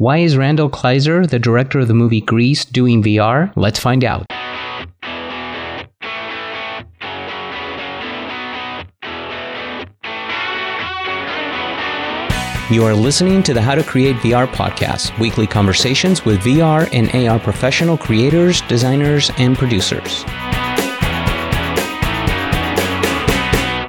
Why is Randall Kleiser, the director of the movie Grease, doing VR? Let's find out. You are listening to the How to Create VR podcast, weekly conversations with VR and AR professional creators, designers, and producers.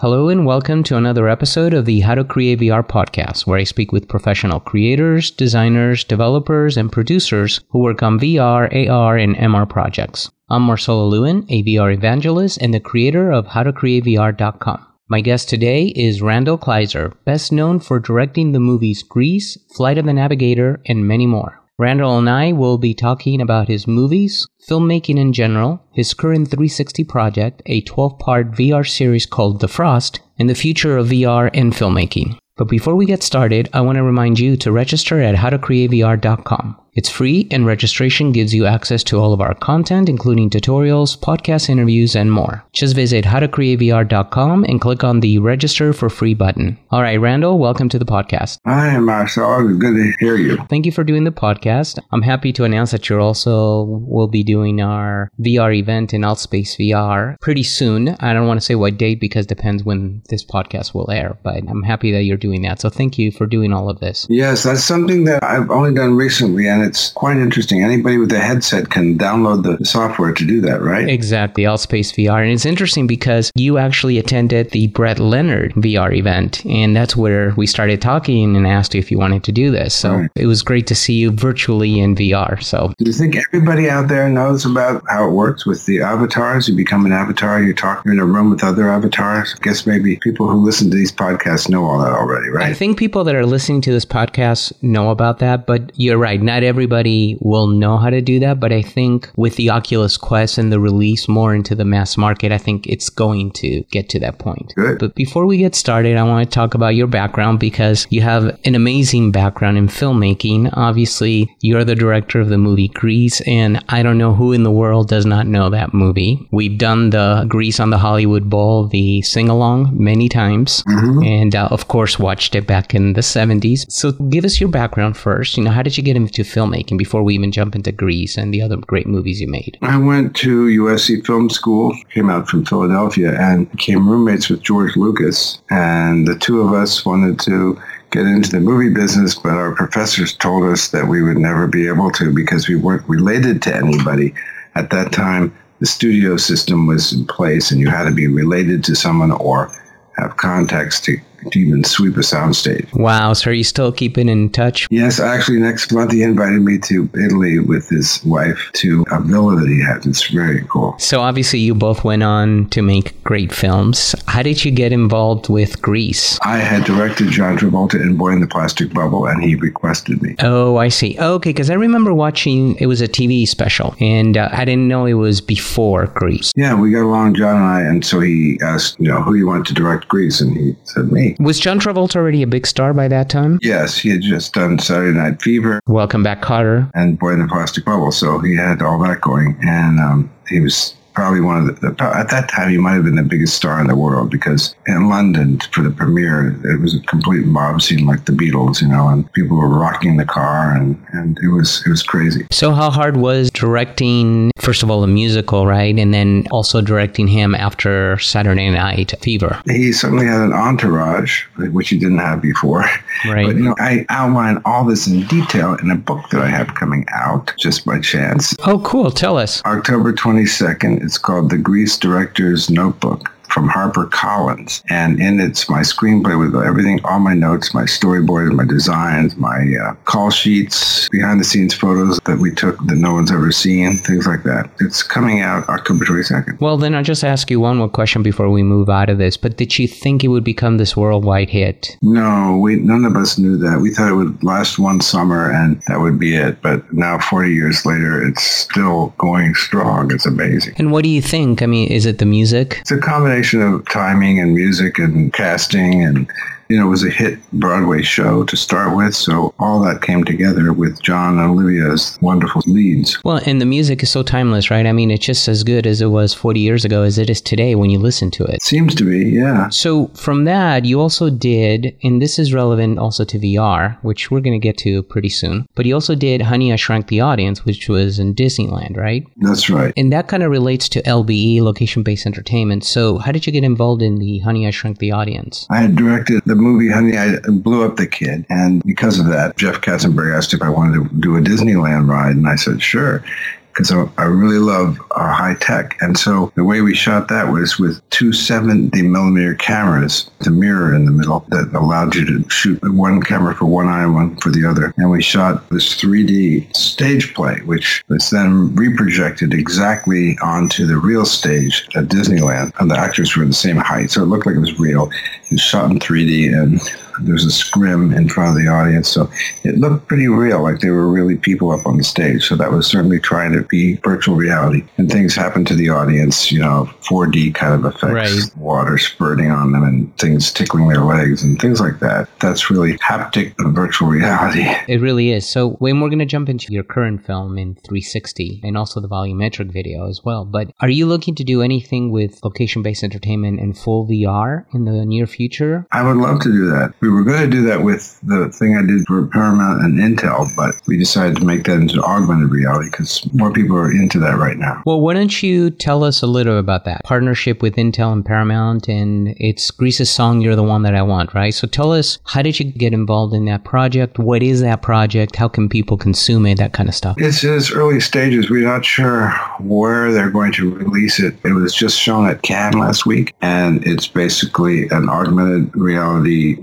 Hello and welcome to another episode of the How to Create VR podcast, where I speak with professional creators, designers, developers, and producers who work on VR, AR, and MR projects. I'm Marcelo Lewin, a VR evangelist and the creator of HowToCreateVR.com. My guest today is Randall Kleiser, best known for directing the movies Grease, Flight of the Navigator, and many more. Randall and I will be talking about his movies, filmmaking in general, his current 360 project, a 12 part VR series called Defrost, and the future of VR and filmmaking. But before we get started, I want to remind you to register at howtocreatevr.com. It's free and registration gives you access to all of our content, including tutorials, podcast interviews, and more. Just visit howtocreatevr.com and click on the register for free button. All right, Randall, welcome to the podcast. Hi, Marcel. Good to hear you. Thank you for doing the podcast. I'm happy to announce that you're also will be doing our VR event in Altspace VR pretty soon. I don't want to say what date because it depends when this podcast will air, but I'm happy that you're doing that. So thank you for doing all of this. Yes, that's something that I've only done recently and it's quite interesting. Anybody with a headset can download the software to do that, right? Exactly, Altspace VR. And it's interesting because you actually attended the Brett Leonard VR event, and that's where we started talking and asked you if you wanted to do this. So right. it was great to see you virtually in VR. So do you think everybody out there knows about how it works with the avatars? You become an avatar, you're talking in a room with other avatars. I guess maybe people who listen to these podcasts know all that already, right? I think people that are listening to this podcast know about that, but you're right. Not everybody everybody will know how to do that, but I think with the Oculus Quest and the release more into the mass market, I think it's going to get to that point. Good. But before we get started, I want to talk about your background because you have an amazing background in filmmaking. Obviously, you're the director of the movie Grease, and I don't know who in the world does not know that movie. We've done the Grease on the Hollywood Bowl, the sing along, many times, mm-hmm. and uh, of course, watched it back in the 70s. So give us your background first. You know, how did you get into filmmaking? before we even jump into Grease and the other great movies you made? I went to USC Film School, came out from Philadelphia, and became roommates with George Lucas. And the two of us wanted to get into the movie business, but our professors told us that we would never be able to because we weren't related to anybody. At that time, the studio system was in place, and you had to be related to someone or have contacts to to even sweep a soundstage. Wow. So are you still keeping in touch? Yes. Actually, next month he invited me to Italy with his wife to a villa that he has. It's very cool. So obviously you both went on to make great films. How did you get involved with Grease? I had directed John Travolta in Boy in the Plastic Bubble and he requested me. Oh, I see. Okay. Because I remember watching, it was a TV special and uh, I didn't know it was before Grease. Yeah. We got along, John and I. And so he asked, you know, who you want to direct Grease? And he said, me. Was John Travolta already a big star by that time? Yes, he had just done Saturday Night Fever. Welcome Back, Kotter. And Boy in the Plastic Bubble. So he had all that going. And um, he was probably one of the, at that time he might have been the biggest star in the world because in London for the premiere it was a complete mob scene like the Beatles, you know, and people were rocking the car and, and it was it was crazy. So how hard was directing first of all a musical, right? And then also directing him after Saturday Night Fever. He certainly had an entourage, which he didn't have before. Right. But you know, I outline all this in detail in a book that I have coming out just by chance. Oh cool. Tell us. October twenty second it's called The Grease Director's Notebook from Harper Collins. And in it's my screenplay with everything, all my notes, my storyboard, my designs, my uh, call sheets, behind the scenes photos that we took that no one's ever seen, things like that. It's coming out October 22nd. Well, then I'll just ask you one more question before we move out of this. But did you think it would become this worldwide hit? No, we none of us knew that. We thought it would last one summer and that would be it. But now, 40 years later, it's still going strong. It's amazing. And what do you think? I mean, is it the music? It's a combination combination of timing and music and casting and you know, it was a hit Broadway show to start with. So all that came together with John and Olivia's wonderful leads. Well, and the music is so timeless, right? I mean, it's just as good as it was 40 years ago as it is today when you listen to it. Seems to be, yeah. So from that, you also did, and this is relevant also to VR, which we're going to get to pretty soon, but you also did Honey, I Shrunk the Audience, which was in Disneyland, right? That's right. And that kind of relates to LBE, location based entertainment. So how did you get involved in the Honey, I Shrunk the Audience? I had directed the movie Honey, I Blew Up the Kid. And because of that, Jeff Katzenberg asked if I wanted to do a Disneyland ride. And I said, sure because I, really love high tech. And so the way we shot that was with two 70 millimeter cameras, the mirror in the middle that allowed you to shoot one camera for one eye and one for the other. And we shot this 3D stage play, which was then reprojected exactly onto the real stage at Disneyland. And the actors were the same height, so it looked like it was real. It was shot in 3D and there's a scrim in front of the audience. So it looked pretty real, like there were really people up on the stage. So that was certainly trying to be virtual reality. And things happened to the audience, you know, 4D kind of effects, right. water spurting on them and things tickling their legs and things like that. That's really haptic virtual reality. It really is. So Wayne, we're going to jump into your current film in 360 and also the volumetric video as well. But are you looking to do anything with location-based entertainment and full VR in the near future? I would love to do that. We were going to do that with the thing I did for Paramount and Intel, but we decided to make that into augmented reality because more people are into that right now. Well, why don't you tell us a little about that partnership with Intel and Paramount? And it's Grease's song, You're the One That I Want, right? So tell us, how did you get involved in that project? What is that project? How can people consume it? That kind of stuff. It's in its early stages. We're not sure where they're going to release it. It was just shown at Cannes last week, and it's basically an augmented reality.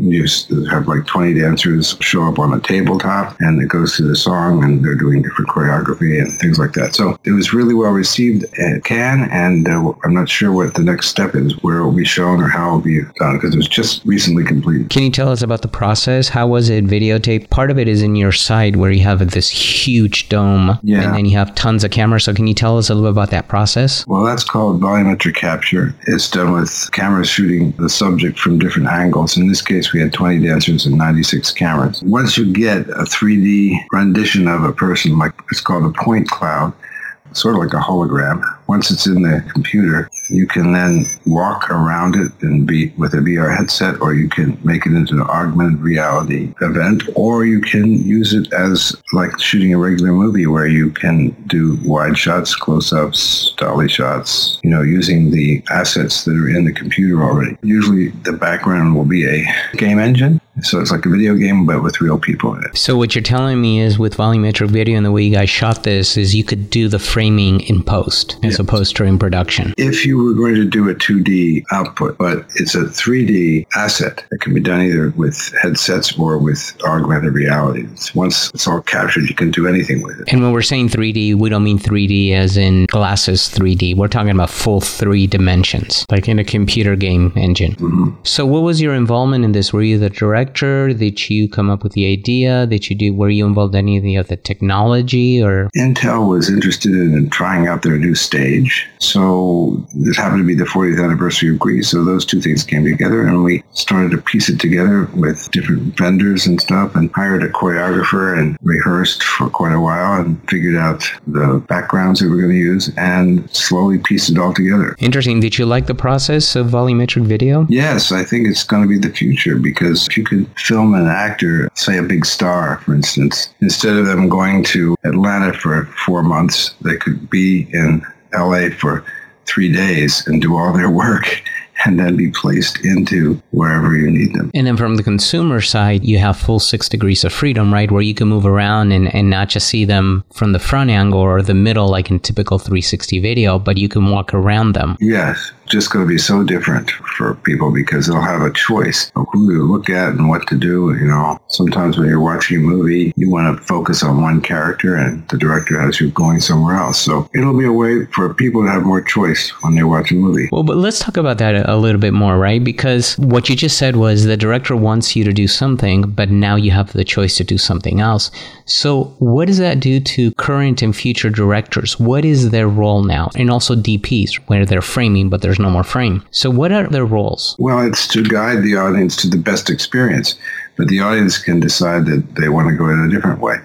You have like 20 dancers show up on a tabletop and it goes through the song and they're doing different choreography and things like that. So it was really well received at Cannes and uh, I'm not sure what the next step is, where it will be shown or how it will be done because it was just recently completed. Can you tell us about the process? How was it videotaped? Part of it is in your site where you have this huge dome yeah. and then you have tons of cameras. So can you tell us a little bit about that process? Well, that's called volumetric capture. It's done with cameras shooting the subject from different angles. In this case, we had 20 dancers and 96 cameras. Once you get a 3D rendition of a person, like it's called a point cloud, sort of like a hologram. Once it's in the computer, you can then walk around it and be with a VR headset, or you can make it into an augmented reality event, or you can use it as like shooting a regular movie where you can do wide shots, close-ups, dolly shots, you know, using the assets that are in the computer already. Usually the background will be a game engine so it's like a video game, but with real people in it. So what you're telling me is with volumetric video and the way you guys shot this is you could do the framing in post as yes. opposed to in production. If you were going to do a 2D output, but it's a 3D asset that can be done either with headsets or with augmented reality. Once it's all captured, you can do anything with it. And when we're saying 3D, we don't mean 3D as in glasses 3D. We're talking about full three dimensions, like in a computer game engine. Mm-hmm. So what was your involvement in this? Were you the director? Director? Did you come up with the idea? Did you do? Were you involved in any of the technology or? Intel was interested in trying out their new stage, so this happened to be the 40th anniversary of Grease. So those two things came together, and we started to piece it together with different vendors and stuff, and hired a choreographer and rehearsed for quite a while, and figured out the backgrounds that we are going to use, and slowly pieced it all together. Interesting. Did you like the process of volumetric video? Yes, I think it's going to be the future because if you could film an actor, say a big star, for instance, instead of them going to Atlanta for four months, they could be in LA for three days and do all their work and then be placed into wherever you need them. And then from the consumer side, you have full six degrees of freedom, right? Where you can move around and, and not just see them from the front angle or the middle, like in typical 360 video, but you can walk around them. Yes just going to be so different for people because they'll have a choice of who to look at and what to do. You know, sometimes when you're watching a movie, you want to focus on one character and the director has you going somewhere else. So it'll be a way for people to have more choice when they watch a movie. Well, but let's talk about that a little bit more, right? Because what you just said was the director wants you to do something, but now you have the choice to do something else. So, what does that do to current and future directors? What is their role now? And also DPs, where they're framing, but there's no more frame. So, what are their roles? Well, it's to guide the audience to the best experience, but the audience can decide that they want to go in a different way.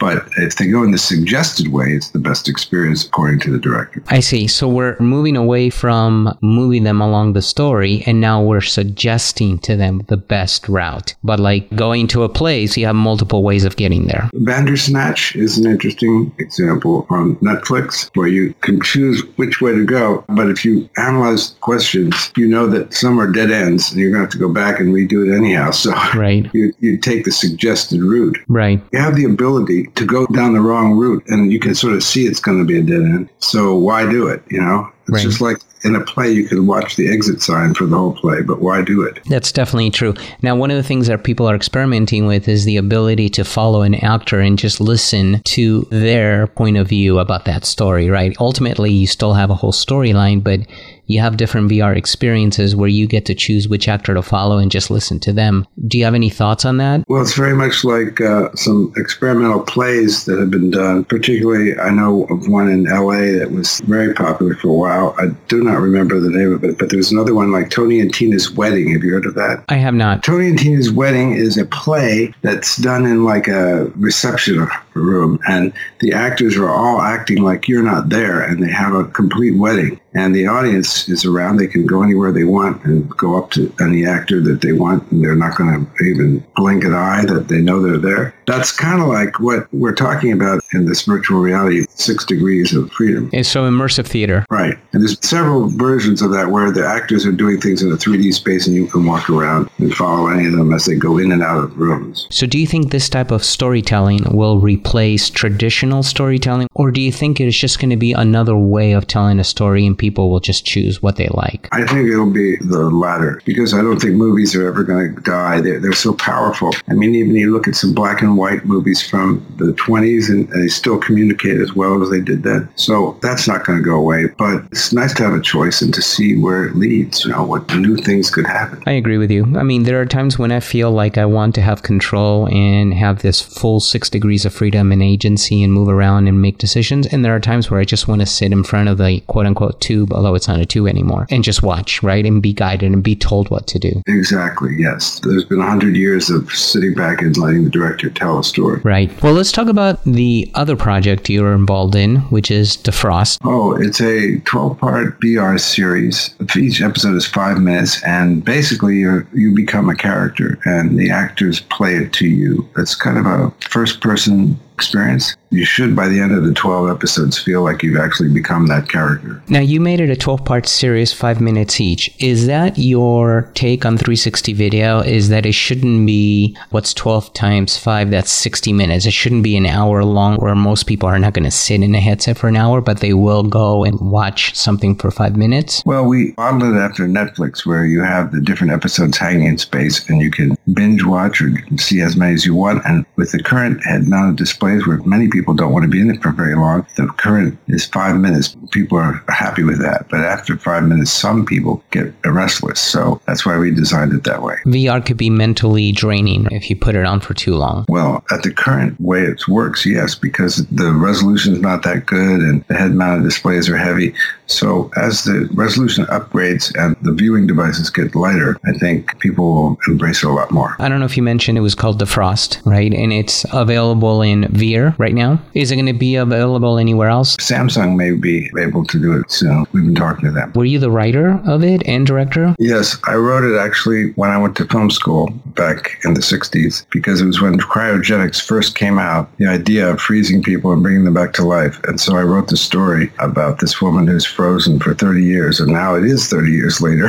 But if they go in the suggested way, it's the best experience according to the director. I see. So we're moving away from moving them along the story, and now we're suggesting to them the best route. But like going to a place, you have multiple ways of getting there. Bandersnatch is an interesting example on Netflix where you can choose which way to go. But if you analyze questions, you know that some are dead ends, and you're going to have to go back and redo it anyhow. So right. you, you take the suggested route. Right. You have the ability to go down the wrong route and you can sort of see it's going to be a dead end. So why do it? You know, it's Right. just like in a play, you can watch the exit sign for the whole play, but why do it? That's definitely true. Now, one of the things that people are experimenting with is the ability to follow an actor and just listen to their point of view about that story, right? Ultimately, you still have a whole storyline, but you have different VR experiences where you get to choose which actor to follow and just listen to them. Do you have any thoughts on that? Well, it's very much like uh, some experimental plays that have been done. Particularly, I know of one in LA that was very popular for a while. I do not remember the name of it, but there was another one like Tony and Tina's Wedding. Have you heard of that? I have not. Tony and Tina's Wedding is a play that's done in like a reception room, and the actors are all acting like you're not there, and they have a complete wedding. And the audience is around. They can go anywhere they want and go up to any actor that they want, and they're not going to even blink an eye that they know they're there. That's kind of like what we're talking about in this virtual reality, six degrees of freedom. It's so immersive theater. Right. And there's several versions of that where the actors are doing things in a 3D space and you can walk around and follow any of them as they go in and out of rooms. So, do you think this type of storytelling will replace traditional storytelling, or do you think it is just going to be another way of telling a story and people will just choose what they like? I think it'll be the latter because I don't think movies are ever going to die. They're, they're so powerful. I mean, even you look at some black and white movies from the 20s and they still communicate as well as they did then. So that's not going to go away. But it's nice to have a choice and to see where it leads, you know, what new things could happen. I agree with you. I mean, there are times when I feel like I want to have control and have this full six degrees of freedom and agency and move around and make decisions. And there are times where I just want to sit in front of the quote unquote tube, although it's not a tube anymore, and just watch, right? And be guided and be told what to do. Exactly, yes. There's been 100 years of sitting back and letting the director tell a story. Right. Well, let's talk about the other project you're involved in, which is Defrost. Oh, it's a 12 part VR series. Each episode is five minutes, and basically you you become a character, and the actors play it to you. It's kind of a first person experience. You should, by the end of the 12 episodes, feel like you've actually become that character. Now, you made it a 12 part series, five minutes each. Is that your take on 360 video? Is that it shouldn't be what's 12 times five? That's 60 minutes. It shouldn't be an hour long where most people are not going to sit in a headset for an hour, but they will go and watch something for five minutes. Well, we modeled it after Netflix, where you have the different episodes hanging in space, and you can binge watch or see as many as you want. And with the current head-mounted displays, where many people don't want to be in it for very long, the current is five minutes. People are happy with that, but after five minutes, some people get restless. So that's why we designed it that way. VR could be mentally draining if you put it on for too long. Well, at the current way it works, yes, because the resolution is not that good and the head-mounted displays are heavy. So as the resolution upgrades and the viewing devices get lighter, I think people will embrace it a lot more. I don't know if you mentioned it was called Defrost, right? And it's available in VR right now. Is it going to be available anywhere else? Samsung may be able to do it soon. We've been talking to them. Were you the writer of it and director? Yes, I wrote it actually when I went to film school back in the 60s because it was when cryogenics first came out, the idea of freezing people and bringing them back to life. And so I wrote the story about this woman who's frozen for 30 years, and now it is 30 years later.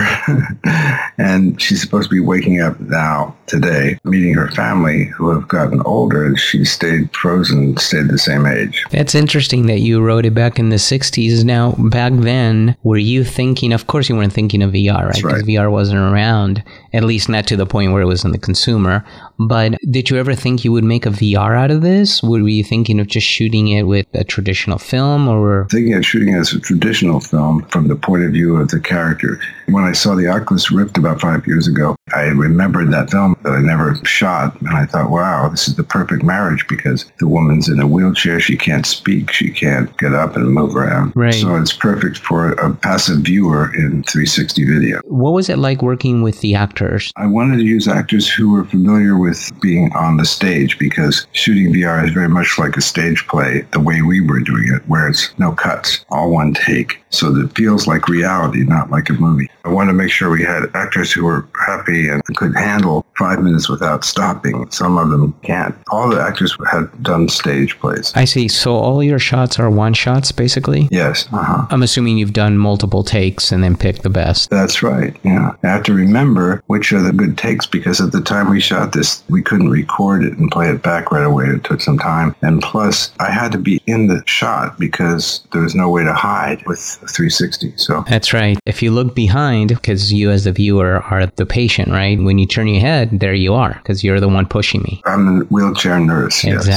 and she's supposed to be waking up now today, meeting her family who have gotten older and she stayed frozen, stayed the same age. That's interesting that you wrote it back in the 60s. Now, back then, were you thinking, of course, you weren't thinking of VR, right? Because right. VR wasn't around, at least not to the point where it was in the consumer. But did you ever think you would make a VR out of this? Were you thinking of just shooting it with a traditional film or? Thinking of shooting it as a traditional film from the point of view of the character. When I saw the Oculus Rift about five years ago, I remembered that film that I never shot. And I thought, wow, this is the perfect marriage because the woman's in a wheelchair. She can't speak. She can't get up and move around. Right. So it's perfect for a passive viewer in 360 video. What was it like working with the actors? I wanted to use actors who were familiar with being on the stage because shooting VR is very much like a stage play the way we were doing it, where it's no cuts, all one take. So that it feels like reality, not like a movie. I wanted to make sure we had actors who were happy and could handle five minutes without stopping. Some of them can't. All the actors had done stage plays. I see. So all your shots are one shots, basically? Yes. Uh-huh. I'm assuming you've done multiple takes and then picked the best. That's right. Yeah. I have to remember which are the good takes because at the time we shot this, we couldn't record it and play it back right away. It took some time. And plus, I had to be in the shot because there was no way to hide with 360. So That's right. If you look behind, because you as the viewer are the patient, right? When you turn your head, there you are, because you're the one pushing me. I'm a wheelchair nurse. yes.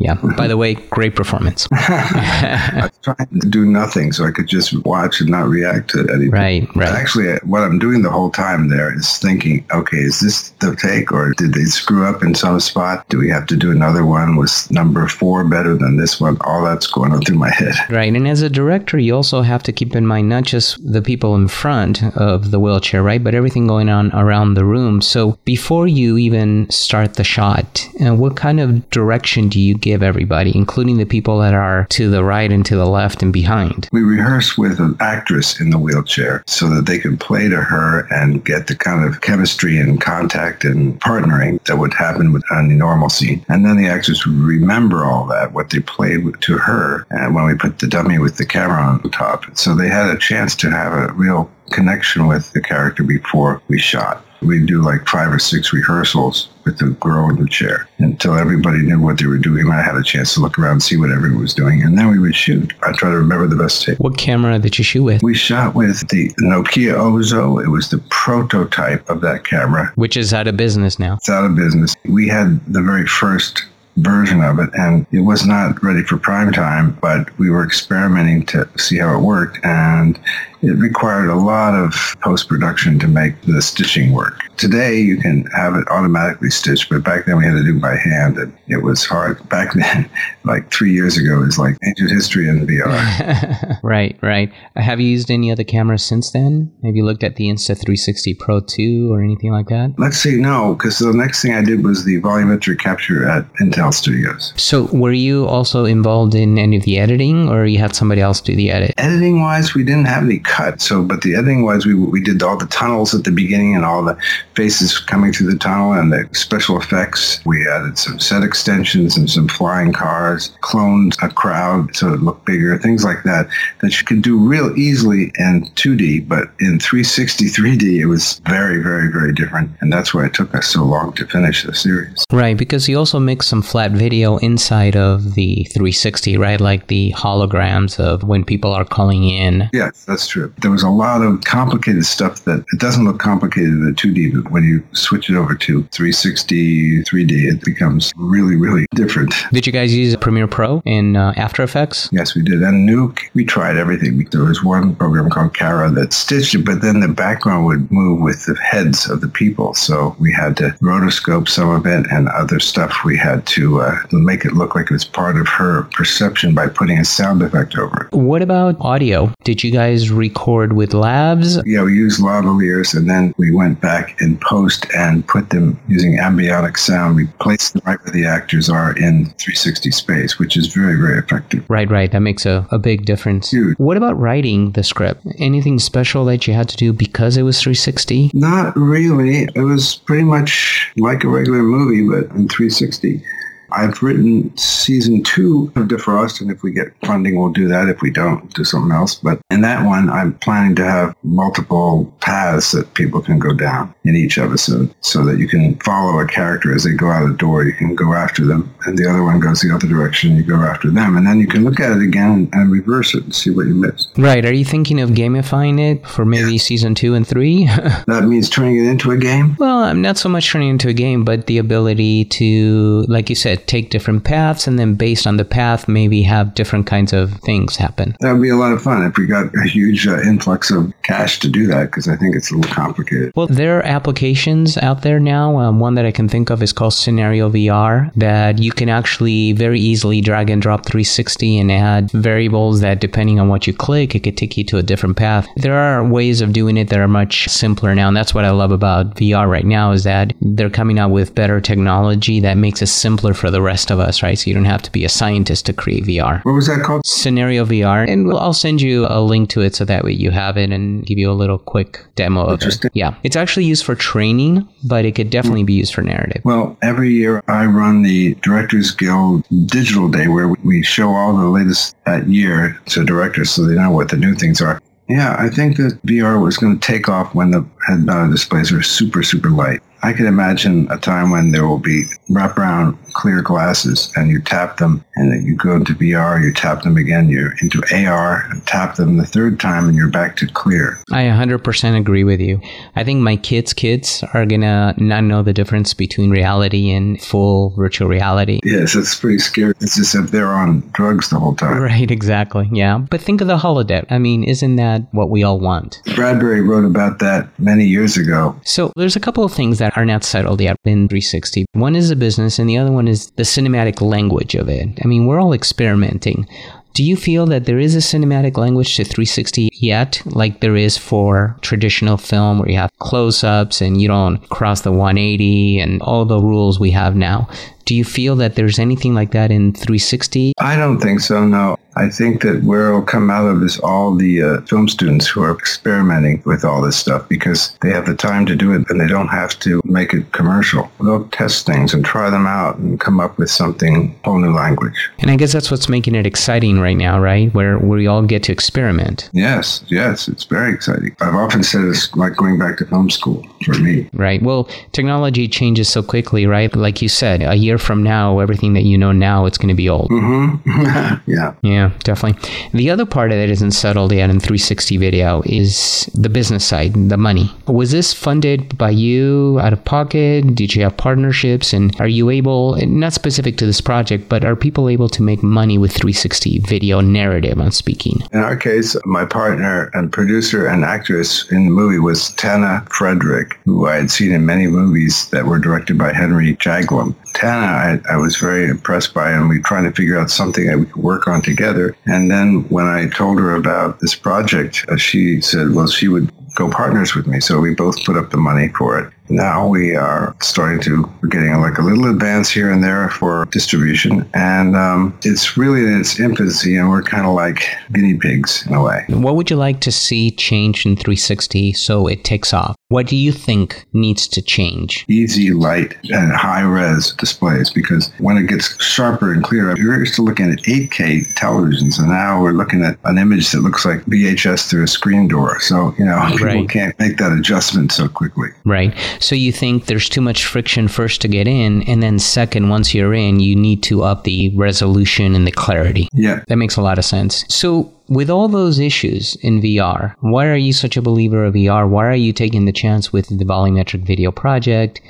Exactly. Yeah. By the way, great performance. I was trying to do nothing so I could just watch and not react to anything. Right, right. Actually, what I'm doing the whole time there is thinking, okay, is this the take or did they screw up in some spot? Do we have to do another one? Was number four better than this one? All that's going on through my head. Right. And as a director, you also have to keep in mind not just the people in front of the wheelchair, right? But everything going on around the room. So before you even start the shot, uh, what kind of direction do you give everybody, including the people that are to the right and to the left and behind? We rehearse with an actress in the wheelchair so that they can play to her and get the kind of chemistry and contact and partnering that would happen with the normal scene. And then the actors would remember all that, what they played to her, and when we put the dummy with the camera on top. So they had a chance to have a real connection with the character before we shot. We'd do like five or six rehearsals with the girl in the chair until everybody knew what they were doing. I had a chance to look around and see what everyone was doing. And then we would shoot. I try to remember the best take. What camera did you shoot with? We shot with the Nokia Ozo. It was the prototype of that camera. Which is out of business now. It's out of business. We had the very first version of it and it was not ready for prime time, but we were experimenting to see how it worked and it required a lot of post-production to make the stitching work. Today you can have it automatically stitched, but back then we had to do it by hand and it was hard. Back then, like three years ago, is like ancient history in VR. right, right. Have you used any other cameras since then? Have you looked at the Insta360 Pro 2 or anything like that? Let's see, no, because the next thing I did was the volumetric capture at Intel Studios. So, were you also involved in any of the editing, or you had somebody else do the edit? Editing wise, we didn't have any cut. So, but the editing wise, we we did all the tunnels at the beginning and all the faces coming through the tunnel and the special effects. We added some set extensions and some flying cars, cloned a crowd so it looked bigger, things like that that you could do real easily in 2D, but in 360 3D, it was very, very, very different, and that's why it took us so long to finish the series. Right, because you also mix some flat video inside of the 360, right? Like the holograms of when people are calling in. Yes, that's true. There was a lot of complicated stuff that it doesn't look complicated in 2D, but when you switch it over to 360 3D, it becomes really, really different. Did you guys use Premiere Pro in uh, After Effects? Yes, we did. And Nuke, we tried everything. There was one program called Cara that stitched it, but then the background would move with the heads of the people. So we had to rotoscope some of it and other stuff we had to uh, make it look like it was part of her perception by putting a sound effect over it. What about audio? Did you guys record with lavs? Yeah, we used lavaliers and then we went back in post and put them using ambient sound. We placed them right where the actors are in 360 space, which is very, very effective. Right, right. That makes a, a big difference. Huge. What about writing the script? Anything special that you had to do because it was 360? Not really. It was pretty much like a regular movie, but in 360. I've written season two of Defrost, and if we get funding, we'll do that. If we don't, do something else. But in that one, I'm planning to have multiple paths that people can go down in each episode so that you can follow a character as they go out the door. You can go after them, and the other one goes the other direction. You go after them, and then you can look at it again and reverse it and see what you missed. Right. Are you thinking of gamifying it for maybe season two and three? that means turning it into a game? Well, I'm not so much turning it into a game, but the ability to, like you said, take different paths and then based on the path, maybe have different kinds of things happen. That would be a lot of fun if we got a huge uh, influx of cash to do that because I think it's a little complicated. Well, there are applications out there now. Um, one that I can think of is called Cenario VR that you can actually very easily drag and drop 360 and add variables that, depending on what you click, it could take you to a different path. There are ways of doing it that are much simpler now, and that's what I love about VR right now is that they're coming out with better technology that makes it simpler for the rest of us, right? So you don't have to be a scientist to create VR. What was that called? Cenario VR, and I'll send you a link to it so that way you have it and give you a little quick demo of it. Yeah, it's actually used for training, but it could definitely be used for narrative. Well, every year I run the Directors Guild Digital Day where we show all the latest that year to directors so they know what the new things are. Yeah, I think that VR was going to take off when the head mounted displays are super, super light. I can imagine a time when there will be wraparound clear glasses and you tap them and then you go into VR, you tap them again, you're into AR and tap them the third time and you're back to clear. I 100% agree with you. I think my kids' kids are going to not know the difference between reality and full virtual reality. Yes, it's pretty scary. It's just if they're on drugs the whole time. Right, exactly. Yeah. But think of the holodeck. I mean, isn't that what we all want? Bradbury wrote about that many years ago. So there's a couple of things that are not settled yet in 360. One is the business, and the other one is the cinematic language of it. I mean, we're all experimenting. Do you feel that there is a cinematic language to 360 yet, like there is for traditional film where you have close ups and you don't cross the 180 and all the rules we have now? Do you feel that there's anything like that in 360? I don't think so, no. I think that where it'll come out of is all the uh, film students who are experimenting with all this stuff because they have the time to do it and they don't have to make it commercial. They'll test things and try them out and come up with something, whole new language. And I guess that's what's making it exciting right now, right? Where, where we all get to experiment. Yes, yes, it's very exciting. I've often said it's like going back to film school for me. Right. Well, technology changes so quickly, right? Like you said, a year from now, everything that you know now, it's going to be old. Mm-hmm. yeah. Yeah, definitely. The other part that isn't settled yet in 360 video is the business side, the money. Was this funded by you out of pocket? Did you have partnerships? And are you able, not specific to this project, but are people able to make money with 360 video narrative? I'm speaking. In our case, my partner and producer and actress in the movie was Tanna Frederick, who I had seen in many movies that were directed by Henry Jaglom. Tanna, I, I was very impressed by, and we were trying to figure out something that we could work on together. And then when I told her about this project, uh, she said, well, she would go partners with me. So we both put up the money for it. Now we are starting to, we're getting like a little advance here and there for distribution. And um, it's really in its infancy, and we're kind of like guinea pigs in a way. What would you like to see change in 360 so it takes off? What do you think needs to change? Easy light and high res displays because when it gets sharper and clearer, you're used to looking at 8K televisions, and now we're looking at an image that looks like VHS through a screen door. So, you know, people Right. can't make that adjustment so quickly. Right. So you think there's too much friction first to get in, and then second, once you're in, you need to up the resolution and the clarity. Yeah. That makes a lot of sense. So, with all those issues in VR, why are you such a believer of VR? Why are you taking the chance with the volumetric video project,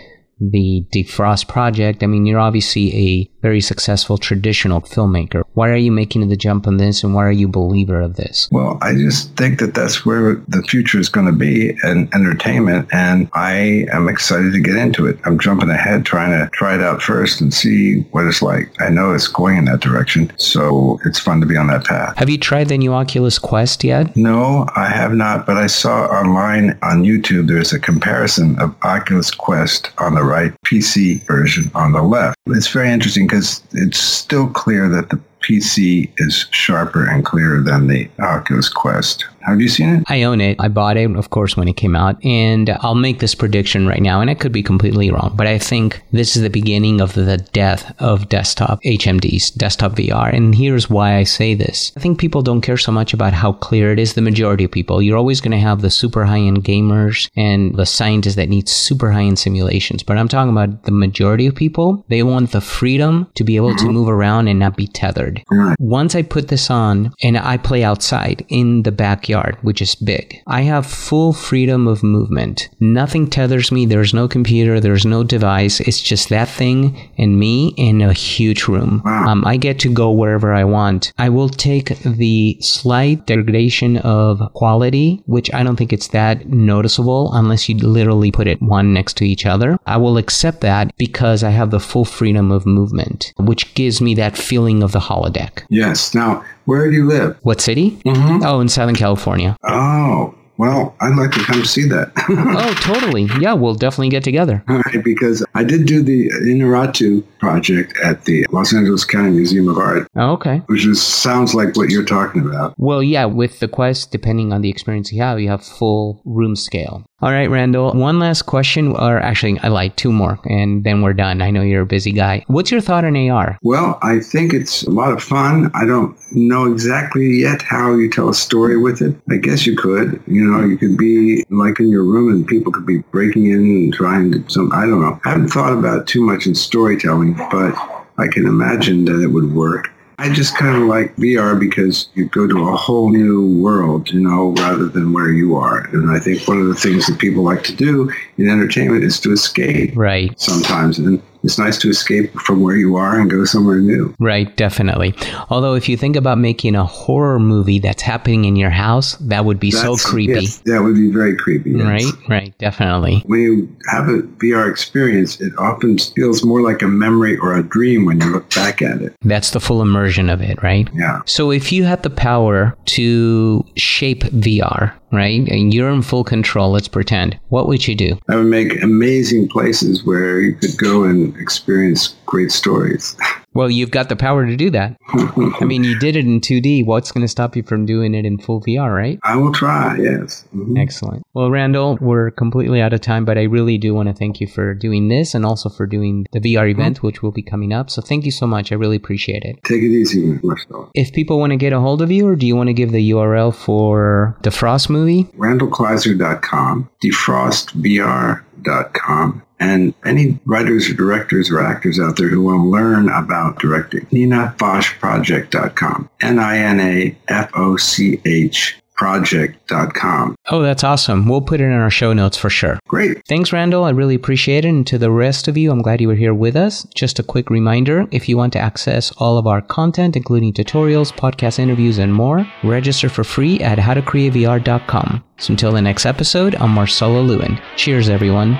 the Defrost project? I mean, you're obviously a very successful traditional filmmaker. Why are you making the jump on this, and why are you a believer of this? Well, I just think that that's where the future is going to be in entertainment, and I am excited to get into it. I'm jumping ahead, trying to try it out first and see what it's like. I know it's going in that direction, so it's fun to be on that path. Have you tried the new Oculus Quest yet? No, I have not, but I saw online on YouTube there's a comparison of Oculus Quest on the right, PC version on the left. It's very interesting because it's still clear that the PC is sharper and clearer than the Oculus Quest. Have you seen it? I own it. I bought it, of course, when it came out. And I'll make this prediction right now, and I could be completely wrong, but I think this is the beginning of the death of desktop HMDs, desktop VR. And here's why I say this. I think people don't care so much about how clear it is, the majority of people. You're always going to have the super high end gamers and the scientists that need super high end simulations. But I'm talking about the majority of people. They want the freedom to be able mm-hmm. to move around and not be tethered. Once I put this on and I play outside in the backyard, which is big, I have full freedom of movement. Nothing tethers me. There's no computer. There's no device. It's just that thing and me in a huge room. Um, I get to go wherever I want. I will take the slight degradation of quality, which I don't think it's that noticeable unless you literally put it one next to each other. I will accept that because I have the full freedom of movement, which gives me that feeling of the holodeck. Yes. Now, where do you live? What city? Mm-hmm. Oh, in Southern California. Oh, well, I'd like to come see that. oh, totally. Yeah, we'll definitely get together. Right, because I did do the Inarritu project at the Los Angeles County Museum of Art. Oh, okay. Which is, sounds like what you're talking about. Well, yeah, with the Quest, depending on the experience you have, you have full room scale. All right, Randall. One last question, or actually, I like two more, and then we're done. I know you're a busy guy. What's your thought on AR? Well, I think it's a lot of fun. I don't know exactly yet how you tell a story with it. I guess you could. You know, you could be like in your room, and people could be breaking in and trying to some. I don't know. I haven't thought about too much in storytelling, but I can imagine that it would work. I just kind of like VR because you go to a whole new world, you know, rather than where you are. And I think one of the things that people like to do in entertainment is to escape. Right. Sometimes. And it's nice to escape from where you are and go somewhere new. Right, definitely. Although, if you think about making a horror movie that's happening in your house, that would be that's, so creepy. Yes, that would be very creepy. Yes. Right, right, definitely. When you have a VR experience, it often feels more like a memory or a dream when you look back at it. That's the full immersion of it, right? Yeah. So, if you had the power to shape VR, right? And you're in full control, let's pretend. What would you do? I would make amazing places where you could go and experience great stories. Well, you've got the power to do that. I mean, you did it in 2D. What's going to stop you from doing it in full VR, right? I will try, yes. Mm-hmm. Excellent. Well, Randall, we're completely out of time, but I really do want to thank you for doing this and also for doing the VR mm-hmm. event, mm-hmm. which will be coming up. So thank you so much. I really appreciate it. Take it easy, Marcelo. If people want to get a hold of you, or do you want to give the URL for the Frost movie? RandallKleiser.com, defrostvr.com and any writers or directors or actors out there who want to learn about directing, ninafoch.project.com. N-I-N-A-F-O-C-H project.com. Oh, that's awesome. We'll put it in our show notes for sure. Great. Thanks, Randall. I really appreciate it. And to the rest of you, I'm glad you were here with us. Just a quick reminder if you want to access all of our content, including tutorials, podcast interviews, and more, register for free at howtocreatevr.com. So until the next episode, I'm Marcelo Lewin. Cheers, everyone.